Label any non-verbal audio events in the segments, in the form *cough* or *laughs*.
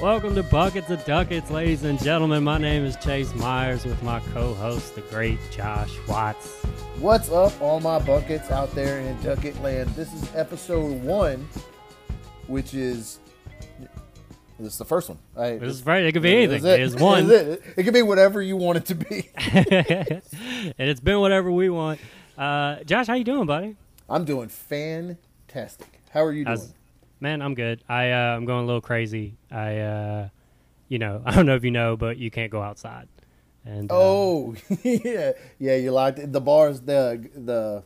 Welcome to Buckets of Ducats, ladies and gentlemen. My name is Chase Myers with my co-host, the great Josh Watts. What's up, all my buckets out there in Ducket Land? This is episode one, which is this is the first one. I, This is right. It could be anything. This It is is *laughs* one, This is it. It could be whatever you want it to be. *laughs* and it's been whatever we want. Uh, Josh, how you doing, buddy? I'm doing fantastic. How are you doing? How's- Man, I'm good. I uh, I'm going a little crazy. I uh, you know, *laughs* I don't know if you know, but you can't go outside. And uh, Oh, *laughs* yeah, yeah. You locked the bars. The the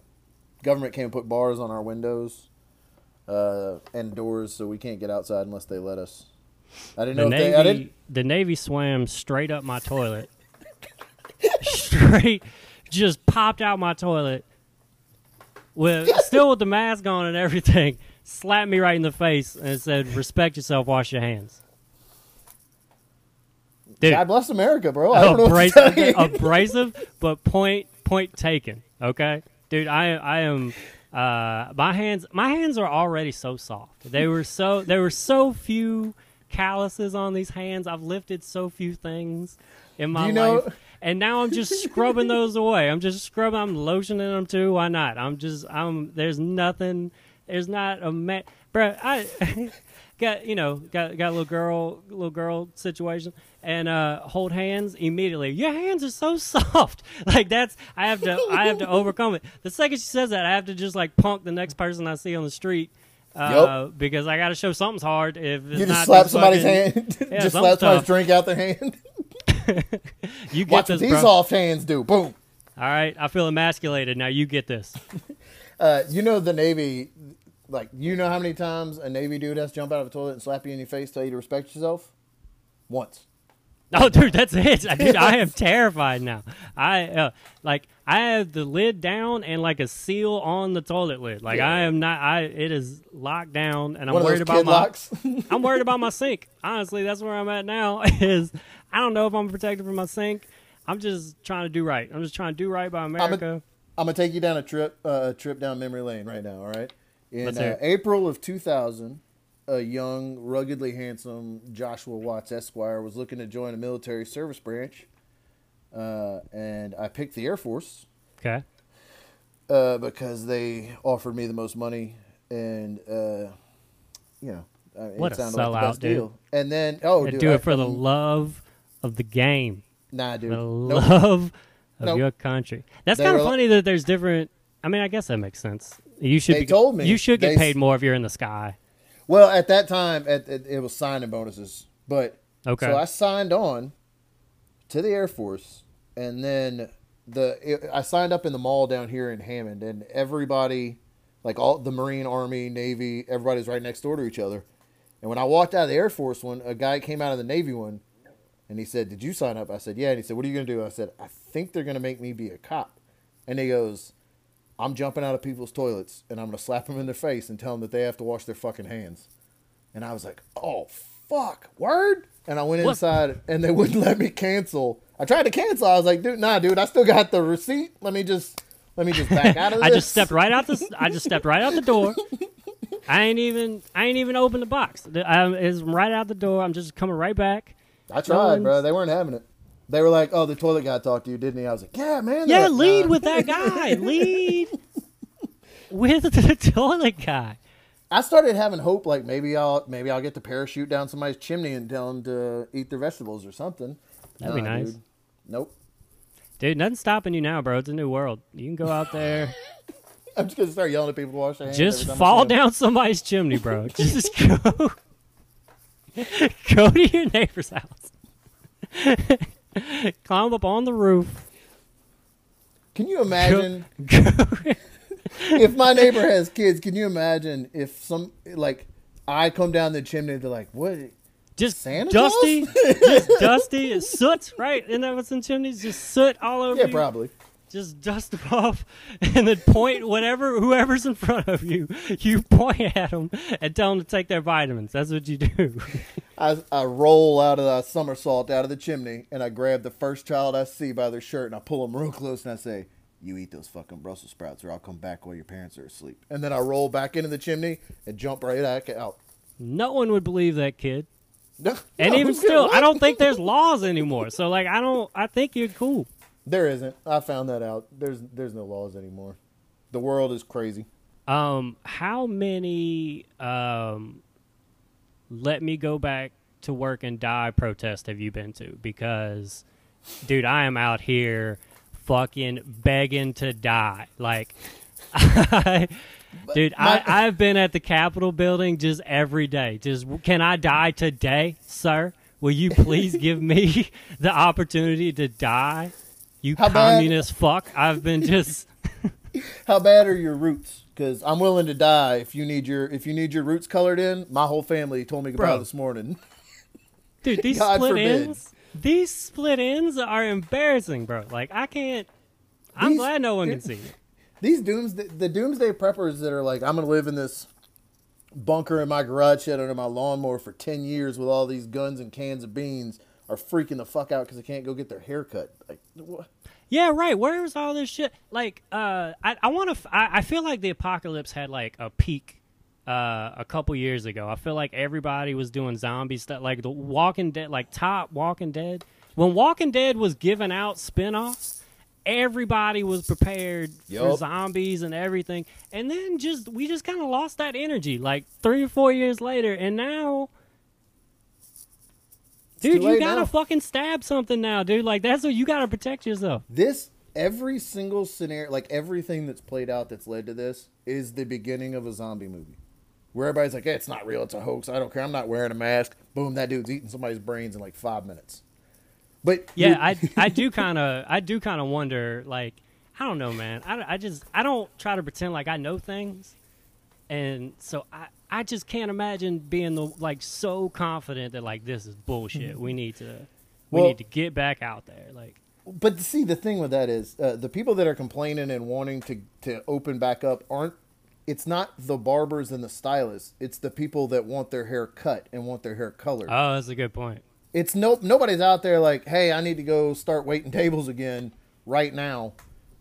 government can't put bars on our windows uh, and doors, so we can't get outside unless they let us. I didn't the know if they. I didn't. navy the navy swam straight up my toilet, *laughs* straight, just popped out my toilet with still with the mask on and everything. Slapped me right in the face and said, "Respect yourself. Wash your hands." Dude, God bless America, bro. I don't know what to abrasive, abrasive, but point point taken. Okay, dude, I I am. Uh, my hands my hands are already so soft. They were so there were so few calluses on these hands. I've lifted so few things in my you know- life, and now I'm just scrubbing those away. I'm just scrubbing. I'm lotioning them too. Why not? I'm just I'm. There's nothing. There's not a man, bro. I. *laughs* Got you know got got a little girl little girl situation and uh hold hands immediately. Your hands are so *laughs* soft. Like that's I have to I have to *laughs* overcome it. The second she says that, I have to just like punk the next person I see on the street. Uh, because I got to show something's hard. If it's You not just slap somebody's fucking- hand. Yeah, just slap somebody's drink out their hand. You get Watch this, what these bro. soft hands do. Boom. All right, I feel emasculated. Now you get this. Uh, you know the Navy, like you know how many times a Navy dude has to jump out of a toilet and slap you in your face, tell you to respect yourself. Once. *laughs* Oh, dude, that's it. *laughs* Dude, I am *laughs* terrified now. I uh, like I have the lid down and like a seal on the toilet lid. Like Yeah. I am not. I it is locked down, and I'm worried about my. locks. I'm worried about my sink. Honestly, that's where I'm at now. Is I don't know if I'm protected from my sink. I'm just trying to do right. I'm just trying to do right by America. I'm gonna take you down a trip, uh, a trip down memory lane right now. All right. In uh. April of 2000, a young, ruggedly handsome Joshua Watts Esquire was looking to join a military service branch, uh, and I picked the Air Force. okay. uh, because they offered me the most money, and uh, you know, What it a sounded like the sellout, best dude. deal. And then, oh, dude, do I- it for the love of the game. nah, dude, the Nope. love of Nope. your country. That's kind of funny that there's different. I mean, I guess that makes sense. You should. They be, told me. you should get They paid more if you're in the sky. Well, at that time, at, at, it was signing bonuses, but Okay. so I signed on to the Air Force, and then the it, I signed up in the mall down here in Hammond, and everybody, like all the Marine, Army, Navy, everybody's right next door to each other. And when I walked out of the Air Force one, a guy came out of the Navy one, and he said, "Did you sign up?" I said, "Yeah." And he said, "What are you going to do?" I said, "I think they're going to make me be a cop." And he goes, "I'm jumping out of people's toilets, and I'm going to slap them in their face and tell them that they have to wash their fucking hands." And I was like, "Oh fuck, word!" And I went What? inside, and they wouldn't let me cancel. I tried to cancel. I was like, "Dude, nah, dude, I still got the receipt. Let me just, let me just back out of this." *laughs* I just stepped right out the. I just stepped right out the door. *laughs* I ain't even. I ain't even opened the box. The- I, it's right out the door. I'm just coming right back. I tried, bro. They weren't having it. They were like, "Oh, the toilet guy talked to you, didn't he?" I was like, "Yeah, man." They're Yeah, like, lead "Nah." with that guy. *laughs* lead with the toilet guy. I started having hope, like maybe I'll maybe I'll get to parachute down somebody's chimney and tell them to eat their vegetables or something. That'd be nice. dude. Nope. Dude, nothing's stopping you now, bro. It's a new world. You can go out there. *laughs* I'm just gonna start yelling at people to wash their hands. Just fall down somebody's chimney, bro. *laughs* Just go, *laughs* go to your neighbor's house, *laughs* climb up on the roof. Can you imagine Go, *laughs* if my neighbor has kids? Can you imagine if some like I come down the chimney? They're like, "What? just Santa dusty, just dusty, soot, right? Isn't that what's in chimneys? Just soot all over Yeah, you. probably." Just dust them *laughs* off, and then point whatever whoever's in front of you. You point at them and tell them to take their vitamins. That's what you do. *laughs* I, I roll out of the somersault out of the chimney and I grab the first child I see by their shirt and I pull them real close and I say, "You eat those fucking Brussels sprouts, or I'll come back while your parents are asleep." And then I roll back into the chimney and jump right back out. No one would believe that kid. No, And no, even *laughs* still, I don't think there's laws anymore. So like, I don't. I think you're cool. There isn't. I found that out. There's there's no laws anymore. The world is crazy. Um, how many um, let me go back to work and die protest have you been to? Because, dude, I am out here fucking begging to die. Like, *laughs* dude, my- I, I've been at the Capitol building just every day. Just, can I die today, sir? Will you please give me *laughs* the opportunity to die? You How bad- communist fuck. I've been *laughs* just. How bad are your roots? Because I'm willing to die if you need your if you need your roots colored in. My whole family told me goodbye Bro. this morning. *laughs* Dude, these God split forbid. ends, these split ends are embarrassing, bro. Like I can't. I'm These- glad no one can *laughs* see it. These dooms the doomsday preppers that are like I'm gonna live in this bunker in my garage shed under my lawnmower for ten years with all these guns and cans of beans are freaking the fuck out because they can't go get their hair cut. Like what? Yeah, right. Where's all this shit? Like, uh, I, I want to. I, I feel like the apocalypse had like a peak. Uh, a couple years ago, I feel like everybody was doing zombie stuff, like the Walking Dead, like top Walking Dead. When Walking Dead was giving out spin-offs, everybody was prepared for zombies and everything. And then just we just kind of lost that energy, like three or four years later, and now. Dude, you gotta now. fucking stab something now, dude. Like that's what you gotta protect yourself. This every single scenario, like everything that's played out that's led to this, is the beginning of a zombie movie. Where everybody's like, hey, "It's not real. It's a hoax. I don't care. I'm not wearing a mask." Boom, that dude's eating somebody's brains in like five minutes. But Yeah, I I do kind of I do kind of wonder like I don't know, man. I, I just I don't try to pretend like I know things, and so I I just can't imagine being the like so confident that like this is bullshit. We need to we Mm-hmm. Well- need to get back out there. Like But see, the thing with that is uh, the people that are complaining and wanting to to open back up aren't. It's not the barbers and the stylists. It's the people that want their hair cut and want their hair colored. oh, that's a good point. it's no nobody's out there like, hey, I need to go start waiting tables again right now.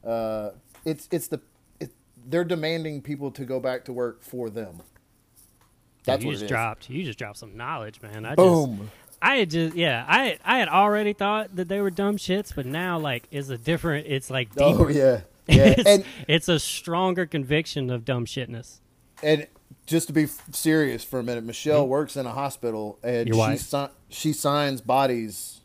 Uh, it's it's the it, they're demanding people to go back to work for them. That's you what just dropped you just dropped some knowledge, man. I just I had just yeah I I had already thought that they were dumb shits, but now like it's a different. It's like oh, deeper. Oh yeah, *laughs* yeah. it's, and it's a stronger conviction of dumb shitness. and just to be f- serious for a minute, Michelle mm-hmm. works in a hospital and she si- she signs bodies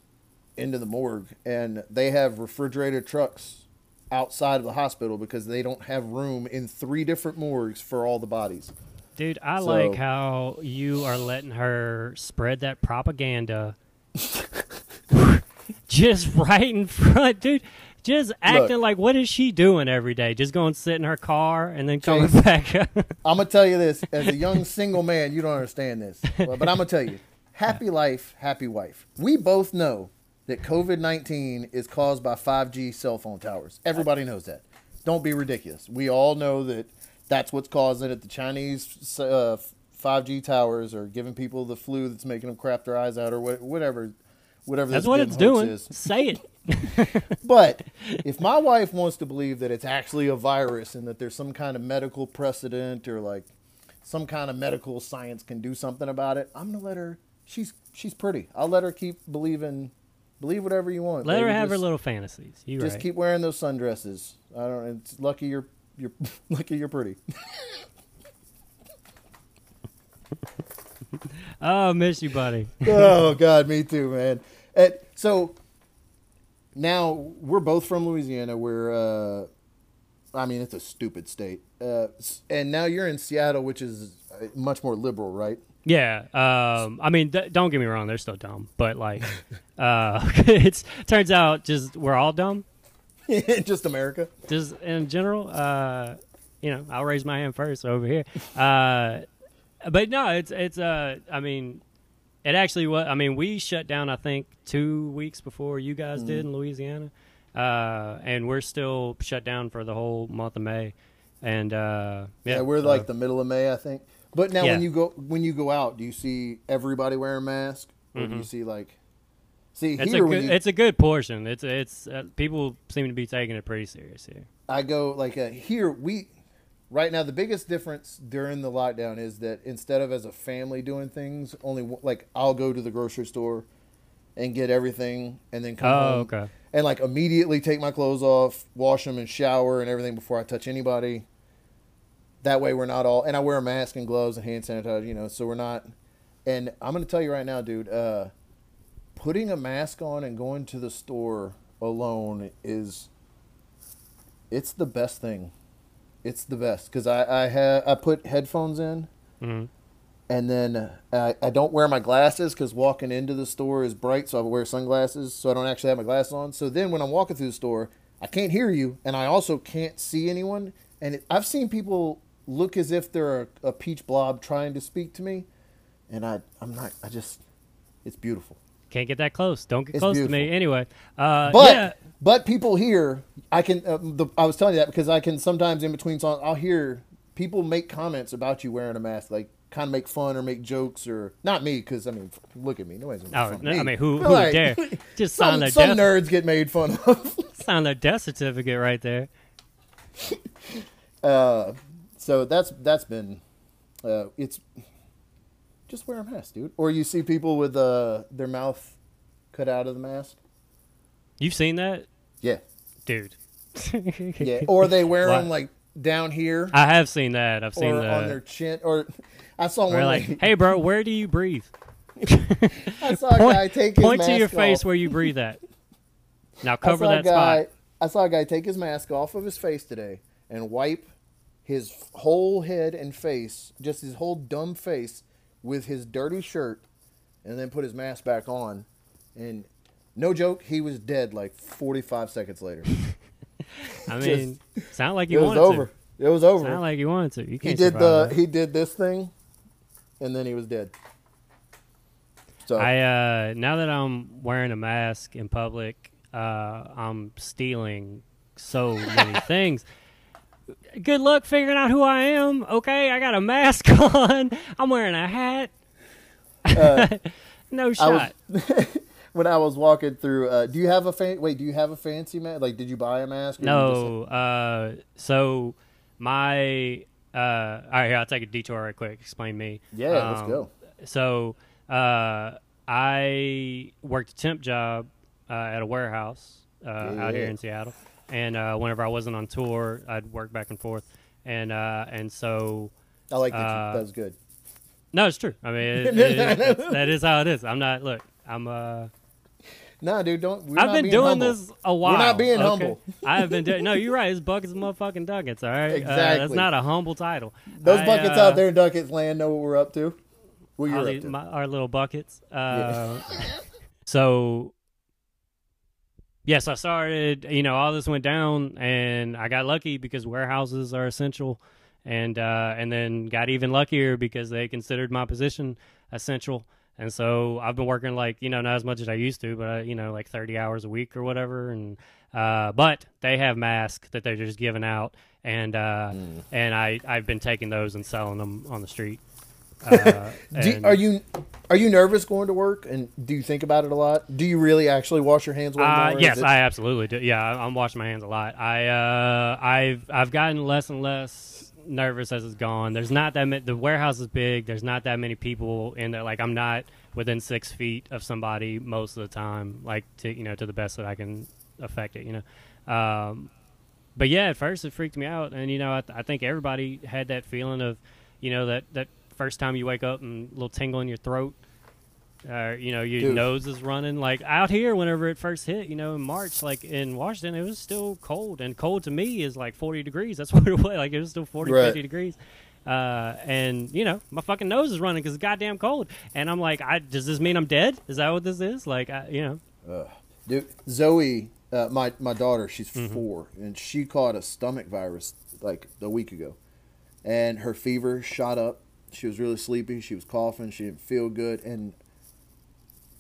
into the morgue, and they have refrigerated trucks outside of the hospital because they don't have room in three different morgues for all the bodies. Dude, I So- like how you are letting her spread that propaganda *laughs* just right in front, dude. Just acting like what is she doing every day? Just going to sit in her car and then coming Chase. *laughs* back. I'm gonna tell you this as a young single man, you don't understand this, but, but I'm gonna tell you: happy life, happy wife. We both know that COVID 19 is caused by 5G cell phone towers. Everybody knows that. Don't be ridiculous. We all know that that's what's causing it. The Chinese uh, 5G towers are giving people the flu that's making them crap their eyes out, or wha- whatever. Whatever That's what it's doing. is. Say it. *laughs* *laughs* But if my wife wants to believe that it's actually a virus and that there's some kind of medical precedent or like some kind of medical science can do something about it, I'm gonna let her. She's she's pretty. I'll let her keep believing. Believe whatever you want. Let her baby. have her little fantasies. You Just right. keep wearing those sundresses. I don't. It's lucky you're you're *laughs* lucky you're pretty. oh, miss you, buddy. *laughs* oh God, me too, man. And so now we're both from Louisiana. We're, uh, I mean, it's a stupid state. Uh, and now you're in Seattle, which is uh, much more liberal, right? Yeah. Um, I mean, th- don't get me wrong; they're still dumb, but like, *laughs* uh, it's turns out just we're all dumb. *laughs* Just America. just in general, uh, you know, I'll raise my hand first over here. Uh, but no, it's it's uh, I mean, it actually was. I mean, we shut down. I think two weeks before you guys did in Louisiana, uh, and we're still shut down for the whole month of May. And uh, yeah, Yeah, we're like the middle of May, I think. But now, when you go when you go out, do you see everybody wearing masks, or do you see like, see. It's here a good, you, it's a good portion. It's it's uh, people seem to be taking it pretty serious here. I go like uh, here we right now the biggest difference during the lockdown is that instead of as a family doing things, only like I'll go to the grocery store and get everything, and then come Oh, home okay. and like immediately take my clothes off, wash them, and shower and everything before I touch anybody. That way we're not all, and I wear a mask and gloves and hand sanitizer, you know, so we're not. And I'm gonna tell you right now, dude, uh, putting a mask on and going to the store alone is, it's the best thing. It's the best because I I have I put headphones in hmm and then I, I don't wear my glasses because walking into the store is bright, so I wear sunglasses, so I don't actually have my glasses on. So then when I'm walking through the store, I can't hear you, and I also can't see anyone. And it, I've seen people look as if they're a, a peach blob trying to speak to me, and I I'm not. I just it's beautiful. Can't get that close. Don't get It's close to me. Anyway, uh, But yeah, but people here, I can. Uh, the, I was telling you that because I can sometimes in between songs, I'll hear people make comments about you wearing a mask, like kind of make fun or make jokes or not me because I mean, look at me, nobody's gonna make Oh, fun of no, me. I mean, who, who like, dare? *laughs* Just sign Some, their some death, nerds get made fun of. *laughs* sign their death certificate right there. *laughs* uh, so that's that's been, uh, it's just wear a mask, dude. Or you see people with uh, their mouth cut out of the mask. You've seen that, Yeah, dude? *laughs* yeah. Or they wear Why? them like down here I have seen that. I've seen or the. on their chin. Or I saw one Where like, *laughs* hey, bro, where do you breathe? *laughs* I saw a point guy take his mask. point to your mask face where you breathe at. Now I cover saw a that guy, spot. I saw a guy take his mask off of his face today and wipe his whole head and face, just his whole dumb face, with his dirty shirt, and then put his mask back on. And no joke, he was dead like 45 seconds later. *laughs* I mean, sound like you it was wanted over. to. It was over. Sound like you wanted to. You he did the that. he did this thing, and then he was dead. So I uh now that I'm wearing a mask in public, uh I'm stealing so many *laughs* things. Good luck figuring out who I am. Okay, I got a mask on. I'm wearing a hat. *laughs* no Uh, I shot. was *laughs* when I was walking through. Uh, do you have a fan? Wait, do you have a fancy mask? Like, did you buy a mask? no. Uh so my uh all right, here, I'll take a detour right quick. Explain me. Yeah, let's Um, go. So uh, I worked a temp job uh, at a warehouse uh, out here in Seattle, and uh, whenever I wasn't on tour, I'd work back and forth, and uh, and so I like that. uh, you, that was good. no, it's true. I mean, it, it, *laughs* that's- that is how it is. I'm not. Look, I'm. Uh, No, dude, don't. We're I've not been doing humble. this a while. We're not being okay? humble. *laughs* I have been doing. No, you're right. It's buckets of motherfucking ducats. All right. Uh, Exactly. that's not a humble title. Those I, buckets uh, out there in Duckett's land know what we're up to. What you're up to. my- our little buckets. Uh, so, yes, I started. You know, all this went down, and I got lucky because warehouses are essential, and uh, and then got even luckier because they considered my position essential. And so I've been working like you know not as much as I used to, but uh, you know like thirty hours a week or whatever. And uh, but they have masks that they're just giving out, and uh, Hmm. and I I've been taking those and selling them on the street. *laughs* Uh, Do, are you are you nervous going to work? And do you think about it a lot? Do you really actually wash your hands? Uh, yes, I absolutely do. Yeah, I'm washing my hands a lot. I uh, I've I've gotten less and less nervous as it's gone. There's not that many. The warehouse is big. There's not that many people in there. Like I'm not within six feet of somebody most of the time. Like to you know to the best that I can affect it. You know. Um, but yeah, at first it freaked me out, and you know I, th- I think everybody had that feeling of, you know that that first time you wake up and a little tingle in your throat, uh, you know your Dude. nose is running. Like out here, whenever it first hit, you know in March, like in Washington, it was still cold, and cold to me is like 40 degrees. That's *laughs* what it was. Like it was still 40, Right. 50 degrees. Uh, and you know my fucking nose is running because it's goddamn cold, and I'm like, I does this mean I'm dead? Is that what this is? Like, I, you know, Dude, Zoe, uh, my my daughter, she's Mm-hmm. four, and she caught a stomach virus like a week ago, and her fever shot up. She was really sleepy. She was coughing. She didn't feel good, and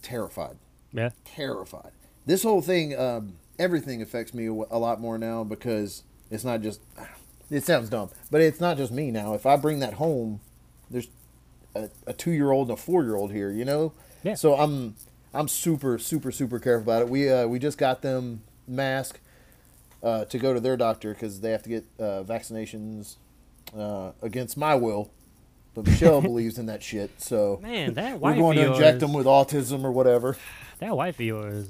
terrified. yeah. terrified. This whole thing, um, everything affects me a, lot more now because it's not just. *sighs* It sounds dumb, but it's not just me now. If I bring that home, there's a, a two year old and a four year old here, you know. Yeah. So I'm I'm super super super careful about it. We uh, we just got them mask uh, to go to their doctor because they have to get uh, vaccinations uh, against my will. But Michelle *laughs* believes in that shit, so Man, that wife we're going to inject them with autism or whatever. that wife of yours.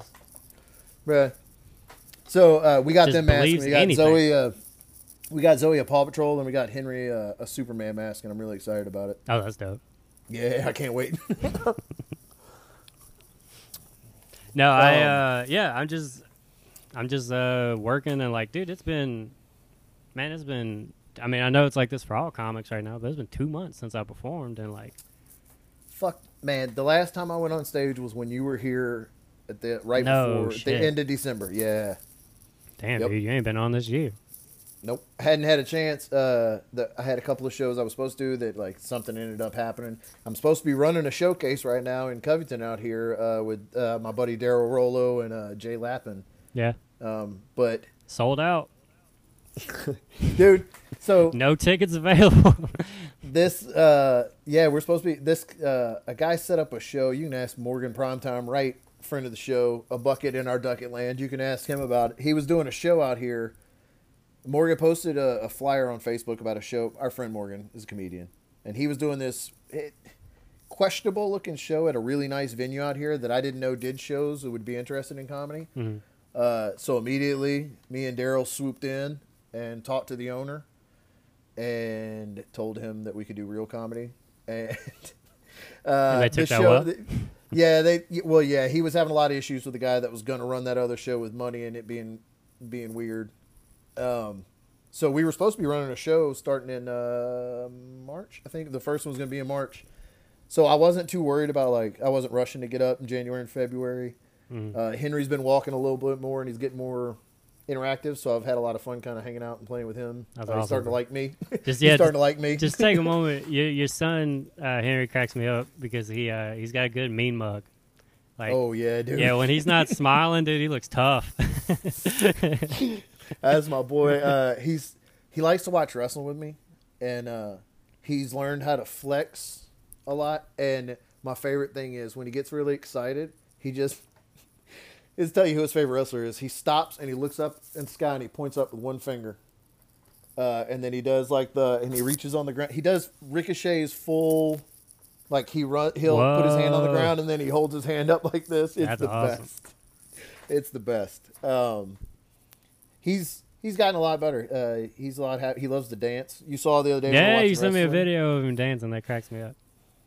Bruh. So uh, we got Just them masks. We got anything. Zoe. Uh, we got Zoe a Paw Patrol, and we got Henry uh, a Superman mask, and I'm really excited about it. Oh, that's dope. Yeah, I can't wait. *laughs* No, I Um, uh yeah, I'm just I'm just uh working and like dude, it's been man, it's been I mean, I know it's like this for all comics right now, but it's been 2 months since I performed and like Fuck, man. The last time I went on stage was when you were here at the right No before shit. the end of December. Yeah. damn Yep. dude, you ain't been on this year. Nope, hadn't had a chance. Uh, the, I had a couple of shows I was supposed to do that like something ended up happening. I'm supposed to be running a showcase right now in Covington out here uh, with uh, my buddy Daryl Rollo and uh, Jay Lappin. Yeah. Um, but Sold out. *laughs* dude, so No tickets available. *laughs* this uh, yeah, we're supposed to be this. Uh, a guy set up a show. You can ask Morgan Primetime, right, friend of the show, a bucket in our ducket land. You can ask him about. It. He was doing a show out here. Morgan posted a, a flyer on Facebook about a show. Our friend Morgan is a comedian, and he was doing this eh, questionable looking show at a really nice venue out here that I didn't know did shows that would be interested in comedy. Mhm. Uh, so immediately, me and Daryl swooped in and talked to the owner and told him that we could do real comedy. And, *laughs* uh, And they took the that well? th- yeah, they well, yeah, he was having a lot of issues with the guy that was going to run that other show with money and it being being weird. Um, so we were supposed to be running a show starting in uh, March. I think the first one was going to be in March. So I wasn't too worried about like I wasn't rushing to get up in January and February. Mhm. Uh, Henry's been walking a little bit more and he's getting more interactive. So I've had a lot of fun kind of hanging out and playing with him. That's Uh, he's starting to like me. Just *laughs* yeah, starting to like me. just take a *laughs* moment. Your your son uh, Henry cracks me up because he uh he's got a good mean mug. Like oh yeah, dude. yeah, when he's not *laughs* smiling, dude, he looks tough. That's my boy. Uh, he's he likes to watch wrestling with me, and uh, he's learned how to flex a lot. And my favorite thing is when he gets really excited, he just. Is tell you who his favorite wrestler is. He stops and he looks up in the sky and he points up with one finger. Uh, and then he does like the and he reaches on the ground. He does Ricochet's full, like he run. He'll put his hand on the ground and then he holds his hand up like this. It's That's the awesome. best. It's the best. Um, he's he's gotten a lot better. Uh, he's a lot. Ha- he loves to dance. You saw the other day. yeah, you sent me a video of him dancing. That cracks me up.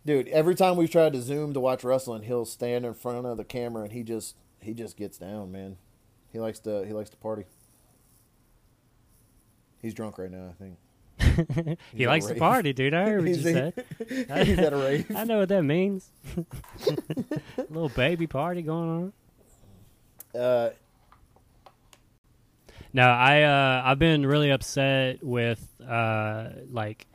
dude. Every time we've tried to zoom to watch wrestling, he'll stand in front of the camera and he just he just gets down, man. He likes to he likes to party. He's drunk right now, I think. *laughs* he likes to party, dude. I heard what *laughs* you said. *laughs* he's at a rave. I know what that means. Little baby party going on. Uh, No, I uh, I've been really upset with uh, like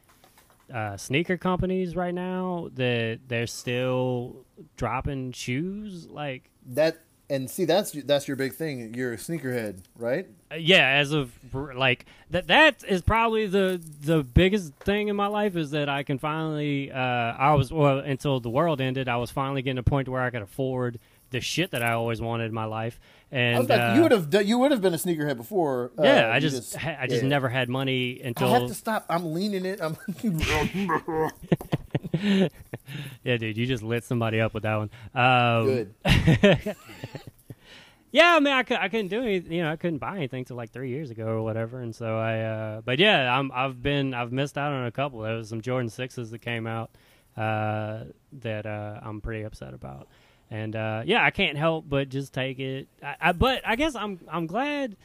uh, sneaker companies right now that they're still dropping shoes. Like, that and see that's that's your big thing. You're a sneakerhead, right? uh, yeah, as of like that that is probably the the biggest thing in my life is that I can finally. Uh, I was well until the world ended. I was finally getting to a point where I could afford the shit that I always wanted in my life. And I was like, uh, you would have done- you would have been a sneakerhead before. uh, yeah, I you just, I just yeah. never had money until. I have to stop. I'm leaning it. I'm. *laughs* *laughs* *laughs* Yeah, dude, you just lit somebody up with that one. Um, Good. *laughs* Yeah, I mean, I, could, I couldn't do anything. You know, I couldn't buy anything till like three years ago or whatever. And so I, uh, but yeah, I'm, I've been, I've missed out on a couple. There was some Jordan sixes that came out uh, that uh, I'm pretty upset about. And uh, yeah, I can't help but just take it. I, I, but I guess I'm, I'm glad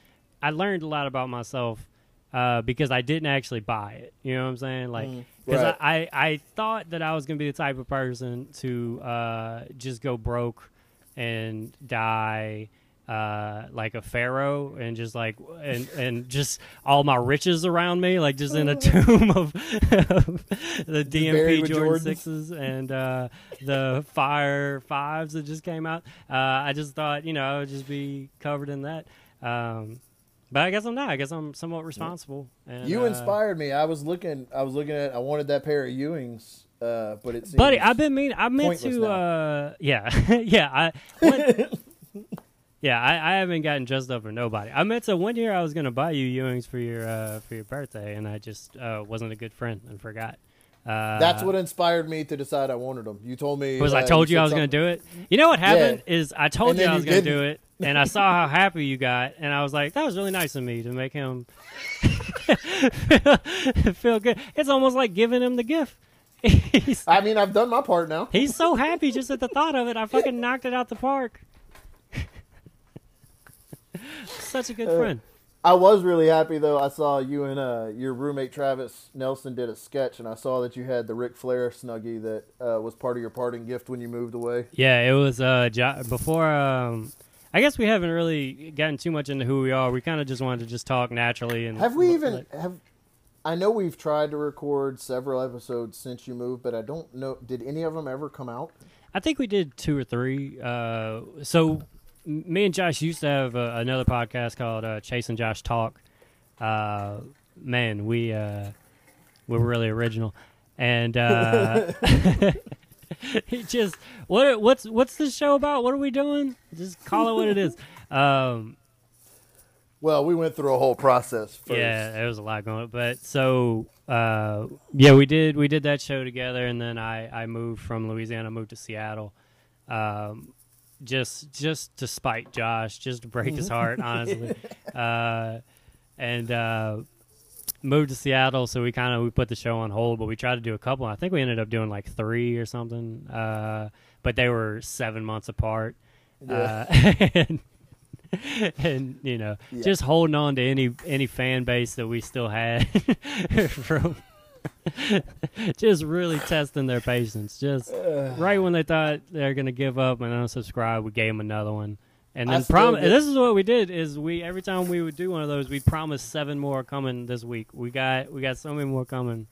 I learned a lot about myself uh, because I didn't actually buy it. You know what I'm saying? Like, Mm, because right. I, I, I thought that I was gonna be the type of person to uh, just go broke and die uh, like a pharaoh and just like and and just all my riches around me like just in a *laughs* tomb of, of *laughs* the DMP Jordan sixes and uh, the Fire fives that just came out. Uh, I just thought you know I would just be covered in that. Um, but I guess I'm not. I guess I'm somewhat responsible. And, you uh, inspired me. I was looking. I was looking at. I wanted that pair of Ewings, uh, but it seems. Buddy, I've been mean. I meant to. Uh, yeah, *laughs* yeah. I when, *laughs* Yeah, I, I haven't gotten dressed up for nobody. I meant to one year I was gonna buy you Ewings for your uh, for your birthday, and I just uh, wasn't a good friend and forgot. Uh, That's what inspired me to decide I wanted them. You told me was uh, I told you, I was said going to do it. You know what happened is I told And you I was you going to do it, and I saw how happy you got, and I was like, that was really nice of me to make him *laughs* feel good. It's almost like giving him the gift. *laughs* he's, I mean, I've done my part now. he's so happy just at the thought of it. I fucking knocked it out the park. *laughs* Such a good Uh, friend. I was really happy though. I saw you and uh, your roommate Travis Nelson did a sketch, and I saw that you had the Ric Flair snuggie that uh, was part of your parting gift when you moved away. Yeah, it was uh jo- before. Um, I guess we haven't really gotten too much into who we are. We kind of just wanted to just talk naturally. And Have we even let- have? I know we've tried to record several episodes since you moved, but I don't know. Did any of them ever come out? I think we did two or three. Uh, so me and Josh used to have uh, another podcast called uh, Chase and Josh Talk. Uh, man, we uh, we're really original, and *laughs* *laughs* *laughs* it just what what's what's this show about? What are we doing? Just call it what it is. *laughs* Um, Well, we went through a whole process first. yeah, there was a lot going on. But so uh, yeah, we did we did that show together, and then I I moved from Louisiana, moved to Seattle, um, just just to spite Josh, just to break his heart, *laughs* honestly, uh, and uh, moved to Seattle. So we kind of we put the show on hold, but we tried to do a couple. I think we ended up doing like three or something, uh, but they were seven months apart. Yeah. Uh, *laughs* and, and you know, Yeah. just holding on to any any fan base that we still had *laughs* from *laughs* just really testing their patience. Just *sighs* right when they thought they're gonna give up and unsubscribe, we gave them another one. And then prom- this is what we did is we every time we would do one of those, we promised seven more coming this week. We got we got so many more coming.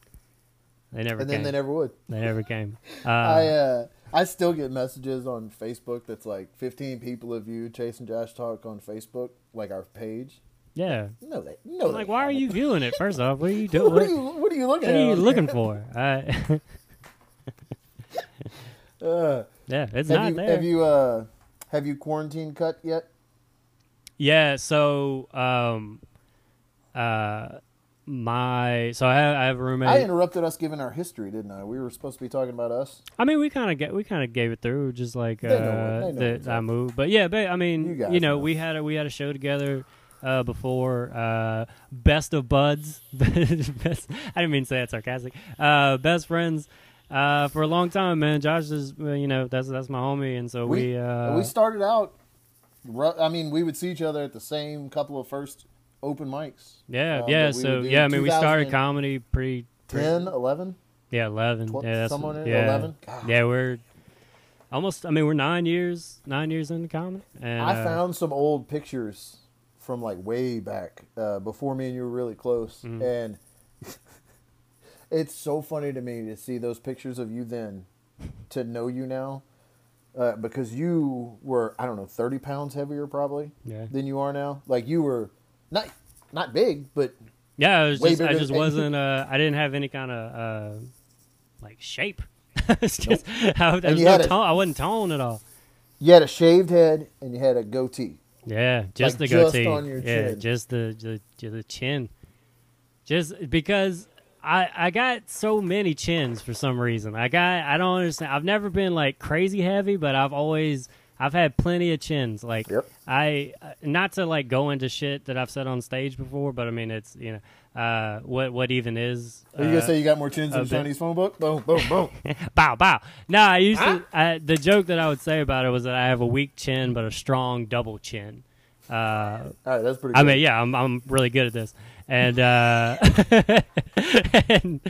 They never and came. then they never would. They never came. *laughs* Uh, I uh, I still get messages on Facebook that's like 15 people have you Chase and Josh Talk on Facebook, like our page. yeah. No, they no. They like, why are you viewing it? First off, what are you *laughs* doing? What are you What are you looking at? what are you looking for? *laughs* Uh. Uh, yeah, it's not you there. have you uh have you quarantine cut yet? Yeah, so um uh my so I have, I have a roommate. I interrupted us giving our history, didn't I? We were supposed to be talking about us. I mean, we kind of get we kind of gave it through, just like They know what- uh, know that I moved. But yeah, but I mean, guys you, know, know. we had a we had a show together uh, before. Uh, best of buds. *laughs* best, I didn't mean to say that sarcastic. Uh, best friends. Uh, for a long time, man. Josh is, uh, you know, that's that's my homie, and so we, We- uh, we started out. I mean, we would see each other at the same couple of first open mics. yeah, um, yeah. So yeah, I mean, we started comedy pretty, pretty 10, 11, Yeah, eleven. 12, yeah, that's someone yeah. 11. God. Yeah, we're almost. I mean, we're nine years, nine years into comedy. And, I uh, found some old pictures from like way back uh, before me and you were really close, Mhm. and it's so funny to me to see those pictures of you then, to know you now, uh, because you were I don't know thirty pounds heavier probably Yeah, than you are now. Like you were not not big, but yeah. Way just, I just wasn't. Uh, I didn't have any kind of uh, like shape. *laughs* it's just I, there was no a- tone. I wasn't toned at all. you had a shaved head and you had a goatee. Yeah, just Like, the just goatee. on your yeah, chin. just the, the the chin. Just because I I got so many chins for some reason. I got I don't understand. I've never been like crazy heavy, but I've always I've had plenty of chins. Like Yep. I uh, not to like go into shit that I've said on stage before, but I mean it's you know uh what what even is. Are you uh, gonna say you got more chins than the. Chinese phone book? Boom, boom, boom. *laughs* bow bow. No, I used to. I, the joke that I would say about it was that I have a weak chin but a strong double chin. Uh, All right, that's pretty. Good. I mean, yeah, I'm I'm really good at this, and uh, *laughs* and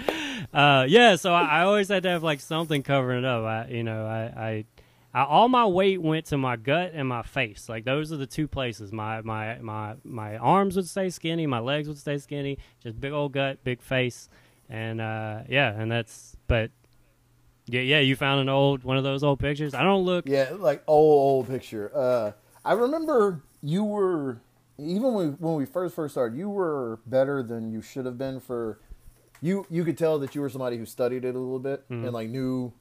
uh, yeah, so I, I always had to have like something covering it up. I, you know, I, I, I all my weight went to my gut and my face. Like those are the two places. My my my my arms would stay skinny, my legs would stay skinny. Just big old gut, big face, and uh, yeah, and that's but. Yeah, yeah. You found an old one of those old pictures. I don't look. Yeah, like old old picture. Uh, I remember you were even when when we first first started, you were better than you should have been for. You you could tell that you were somebody who studied it a little bit Mhm. and like knew.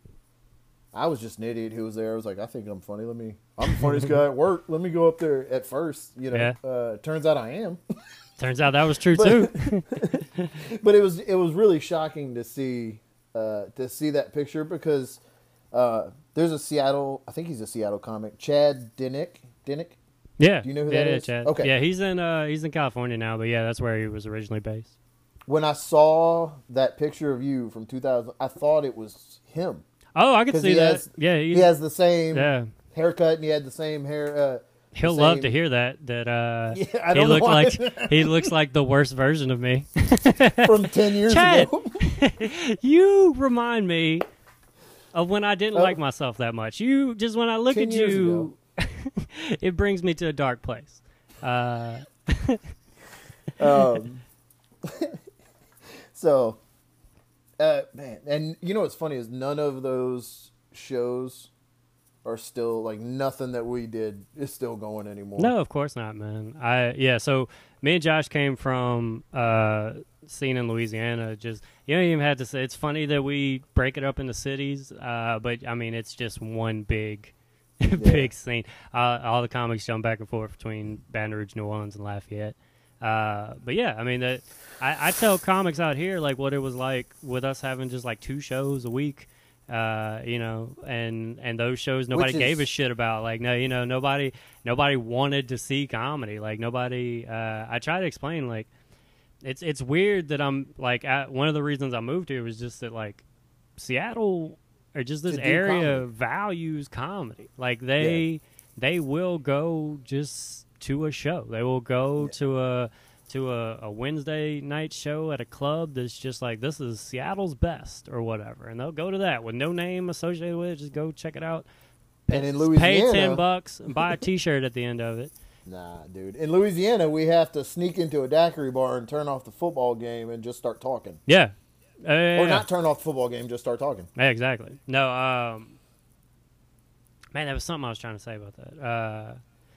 I was just an idiot who was there. I was like, I think I'm funny. Let me. I'm the funniest guy at work. Let me go up there at first. You know. Yeah. Uh, turns out I am. *laughs* Turns out that was true But- too. *laughs* but it was it was really shocking to see uh, to see that picture because uh, there's a Seattle. I think he's a Seattle comic. Chad Dinnick. Dinnick. Yeah. Do you know who yeah, that yeah, is? Chad. Okay. Yeah, he's in uh he's in California now, but yeah, that's where he was originally based. When I saw that picture of you from 2000, I thought it was him Oh, I could because see that. has yeah, he has the same yeah. haircut and he had the same hair. Uh, He'll the love to hear that. That uh, *laughs* Yeah, he looked like he looks like the worst version of me. *laughs* from 10 years Chad! ago. *laughs* you remind me of when I didn't Oh. like myself that much. You just when I look at you, *laughs* it brings me to a dark place. Uh, *laughs* um, *laughs* so, uh, man, and you know what's funny is none of those shows are still like nothing that we did is still going anymore. no, of course not, man. I yeah. So me and Josh came from uh, scene in Louisiana. Just you don't even have to say. It's funny that we break it up into cities, uh, but I mean it's just one big. *laughs* big scene. Uh, all the comics jump back and forth between Baton Rouge, New Orleans, and Lafayette. Uh, but yeah, I mean, that I, I tell comics out here like what it was like with us having just like two shows a week. Uh, you know, and and those shows nobody Which gave a shit about. Like, no, you know, nobody nobody wanted to see comedy. Like, nobody. Uh, I try to explain like it's it's weird that I'm like at, one of the reasons I moved here was just that like Seattle or just this area comedy. values comedy. Like they they will go just to a show. They will go Yeah. to a to a, a Wednesday night show at a club that's just like this is Seattle's best or whatever, and they'll go to that with no name associated with it. Just go check it out. And in Louisiana, Pay ten bucks and buy a T-shirt at the end of it. *laughs* nah, dude. In Louisiana, we have to sneak into a daiquiri bar and turn off the football game and just start talking, Yeah, Uh, or not turn off the football game, just start talking. Yeah, exactly. No, um, man, that was something I was trying to say about that. Uh,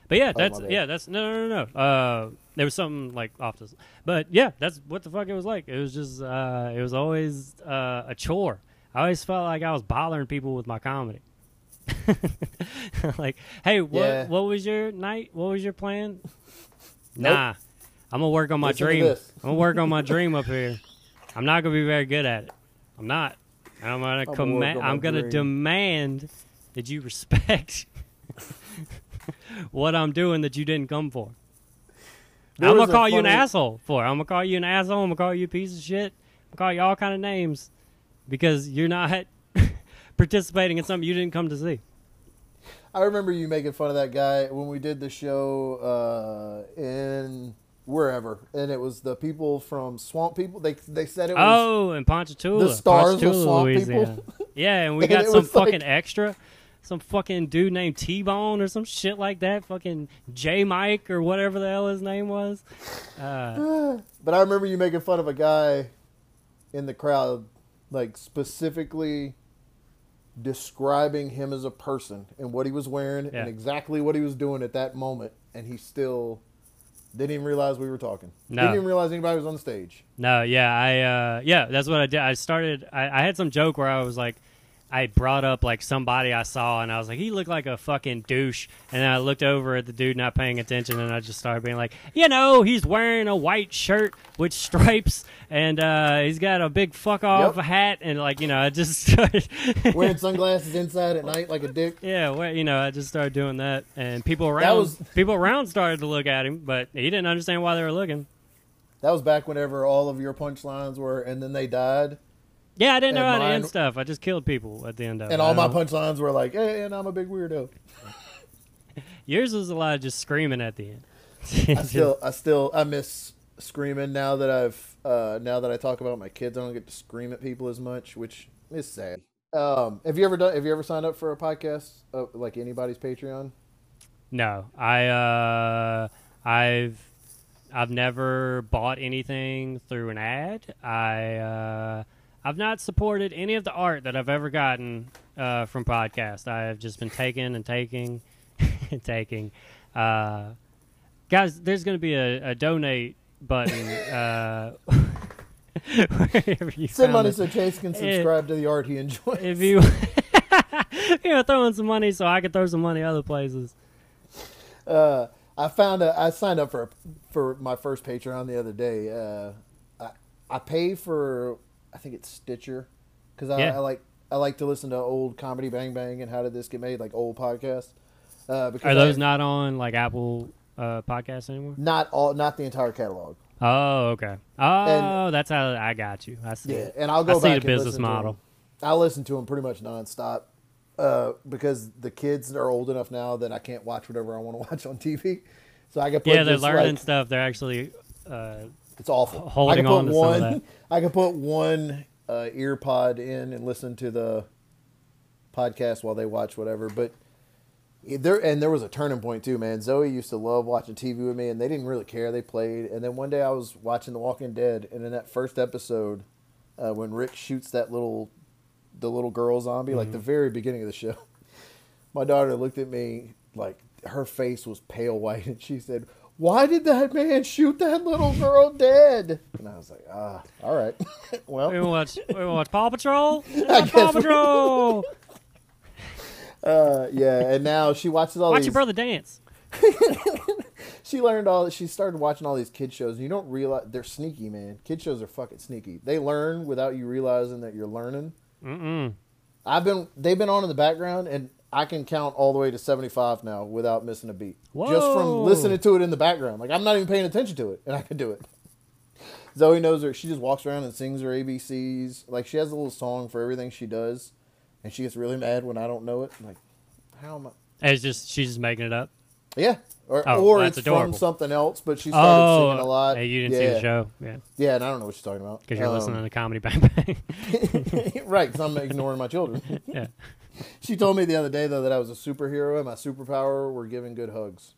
but yeah, Oh, that's bad. yeah, that's no, no, no, no. Uh, there was something like off this, but yeah, that's what the fuck it was like. It was just, uh, it was always uh, a chore. I always felt like I was bothering people with my comedy. *laughs* like, hey, what Yeah. what was your night? What was your plan? Nope. Nah, I'm gonna work on my Listen dream. I'm gonna work on my dream up here. *laughs* I'm not gonna be very good at it. I'm not. I'm gonna gonna command. on I'm gonna dream. demand that you respect *laughs* what I'm doing that you didn't come for. There I'm gonna call you an asshole for. it. I'm gonna call you an asshole. I'm gonna call you a piece of shit. I'm gonna call you all kind of names because you're not *laughs* participating in something you didn't come to see. I remember you making fun of that guy when we did the show uh, in wherever, and it was the people from Swamp People. They they said it was Oh, and Ponchatoula. the stars of Swamp Louisiana. People. Yeah, and we *laughs* And got some was like- fucking extra. Some fucking dude named T Bone or some shit like that. Fucking J Mike or whatever the hell his name was. Uh, *sighs* But I remember you making fun of a guy in the crowd, like specifically describing him as a person and what he was wearing Yeah. and exactly what he was doing at that moment, and he still didn't even realize we were talking. No. Didn't even realize anybody was on the stage. no, yeah, I uh, yeah, that's what I did. I started. I, I had some joke where I was like, I brought up like somebody I saw, and I was like, he looked like a fucking douche. And then I looked over at the dude not paying attention, and I just started being like, you know, he's wearing a white shirt with stripes, and uh, he's got a big fuck off Yep. hat, and like, you know, I just started *laughs* Wearing sunglasses inside at night like a dick. Yeah, well, you know, I just started doing that, and people around was- people around started to look at him, but he didn't understand why they were looking. That was back whenever all of your punchlines were, and then they died, Yeah, I didn't know how to end stuff. I just killed people at the end of it. and all I my don't- punchlines were like, "Hey, and I'm a big weirdo." *laughs* Yours was a lot of just screaming at the end. I still, I still, I miss screaming now that I've, uh, now that I talk about my kids. I don't get to scream at people as much, which is sad. Um, have you ever done? Have you ever signed up for a podcast, uh, like anybody's Patreon? no, I uh, I've I've never bought anything through an ad. I uh, I've not supported any of the art that I've ever gotten uh, from podcast. I have just been taking and taking *laughs* and taking. Uh, guys, there's going to be a, a donate button. Uh, *laughs* Send money it. so Chase can subscribe to the art he enjoys. if you *laughs* you know, throwing some money so I can throw some money other places. Uh, I found a, I signed up for for my first Patreon the other day. Uh, I I pay for I think it's Stitcher because I, Yeah. I like I like to listen to old comedy Bang Bang and How Did This Get Made like old podcasts. Uh, because Are those I- not on like Apple uh, podcasts anymore? not all not the entire catalog? Oh, okay. Oh, that's how I got you. I see. Yeah, it. and I'll go I see back the business listen to 'em. model. I listen to them pretty much nonstop uh, because the kids are old enough now that I can't watch whatever I want to *laughs* watch on TV. So I can put Yeah, they're learning like- stuff. They're actually. Uh, It's awful. holding I can on put to some of one. I can put one uh, ear pod in and listen to the podcast while they watch whatever. But there and there was a turning point too, man. Zoe used to love watching TV with me, and they didn't really care. They played, and then one day I was watching The Walking Dead, and in that first episode, uh, when Rick shoots that little, the little girl zombie, like the Mm-hmm. very beginning of the show, *laughs* my daughter looked at me like her face was pale white, *laughs* and she said. Why did that man shoot that little girl dead? And I was like, ah, all right. *laughs* well, we watch. We watch Paw Patrol. *laughs* Paw Patrol. *laughs* uh, yeah. And now she watches all Watch these. your brother dance. she learned all. She started watching all these kid shows. And you don't realize they're sneaky, man. Kid shows are fucking sneaky. They learn without you realizing that you're learning. Mm-mm. I've been. They've been on in the background, and I can count all the way to seventy five now without missing a beat. Just from listening to it in the background. Like I'm not even paying attention to it, and I can do it. Zoe knows her. She just walks around and sings her ABCs. Like she has a little song for everything she does, and she gets really mad when I don't know it. I'm like, how am I? It's just she's just making it up. Yeah, or Oh, or it's adorable. from something else. But she started Oh, singing a lot. Hey, you didn't yeah. see the show, yeah, Yeah, and I don't know what she's talking about because you're Um, listening to Comedy Bang Bang. *laughs* right, because I'm ignoring my children. *laughs* yeah. *laughs* She told me the other day though that I was a superhero and my superpower were giving good hugs.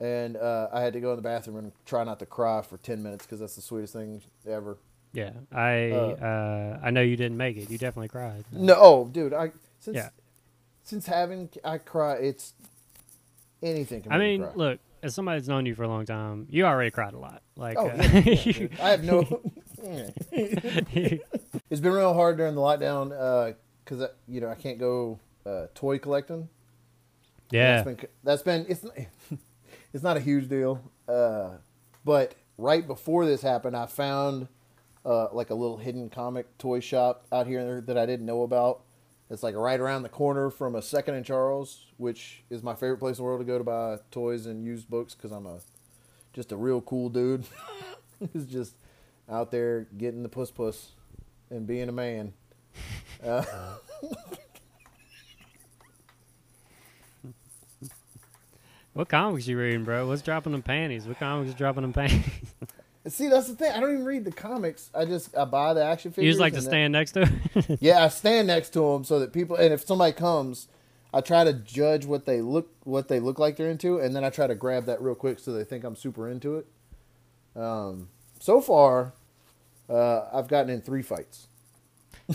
And uh, I had to go in the bathroom and try not to cry for ten minutes because that's the sweetest thing ever. Yeah, I Uh, uh, I know you didn't make it. You definitely cried. No, oh, dude, I since Yeah. since having I cry, it's anything. Can I mean, me look, as somebody that's known you for a long time, you already cried a lot. Like, Oh, uh, yeah, yeah. I have no. *laughs* *laughs* it's been real hard during the lockdown because you know I can't go uh, toy collecting. yeah, That's been, that's been it's *laughs* it's not a huge deal. Uh, but right before this happened, I found uh, like a little hidden comic toy shop out here that I didn't know about. It's like right around the corner from a Second and Charles, which is my favorite place in the world to go to buy toys and used books because I'm a just a real cool dude. *laughs* Who's just out there getting the puss puss and being a man. Uh, *laughs* what comics you reading, bro? What's dropping them panties? What comics dropping them panties? *laughs* See, that's the thing. I don't even read the comics. I just I buy the action figures. you just like to then- stand next to it. *laughs* Yeah, I stand next to them so that people, and if somebody comes, I try to judge what they look what they look like they're into, and then I try to grab that real quick so they think I'm super into it. Um, so far, uh, I've gotten in three fights.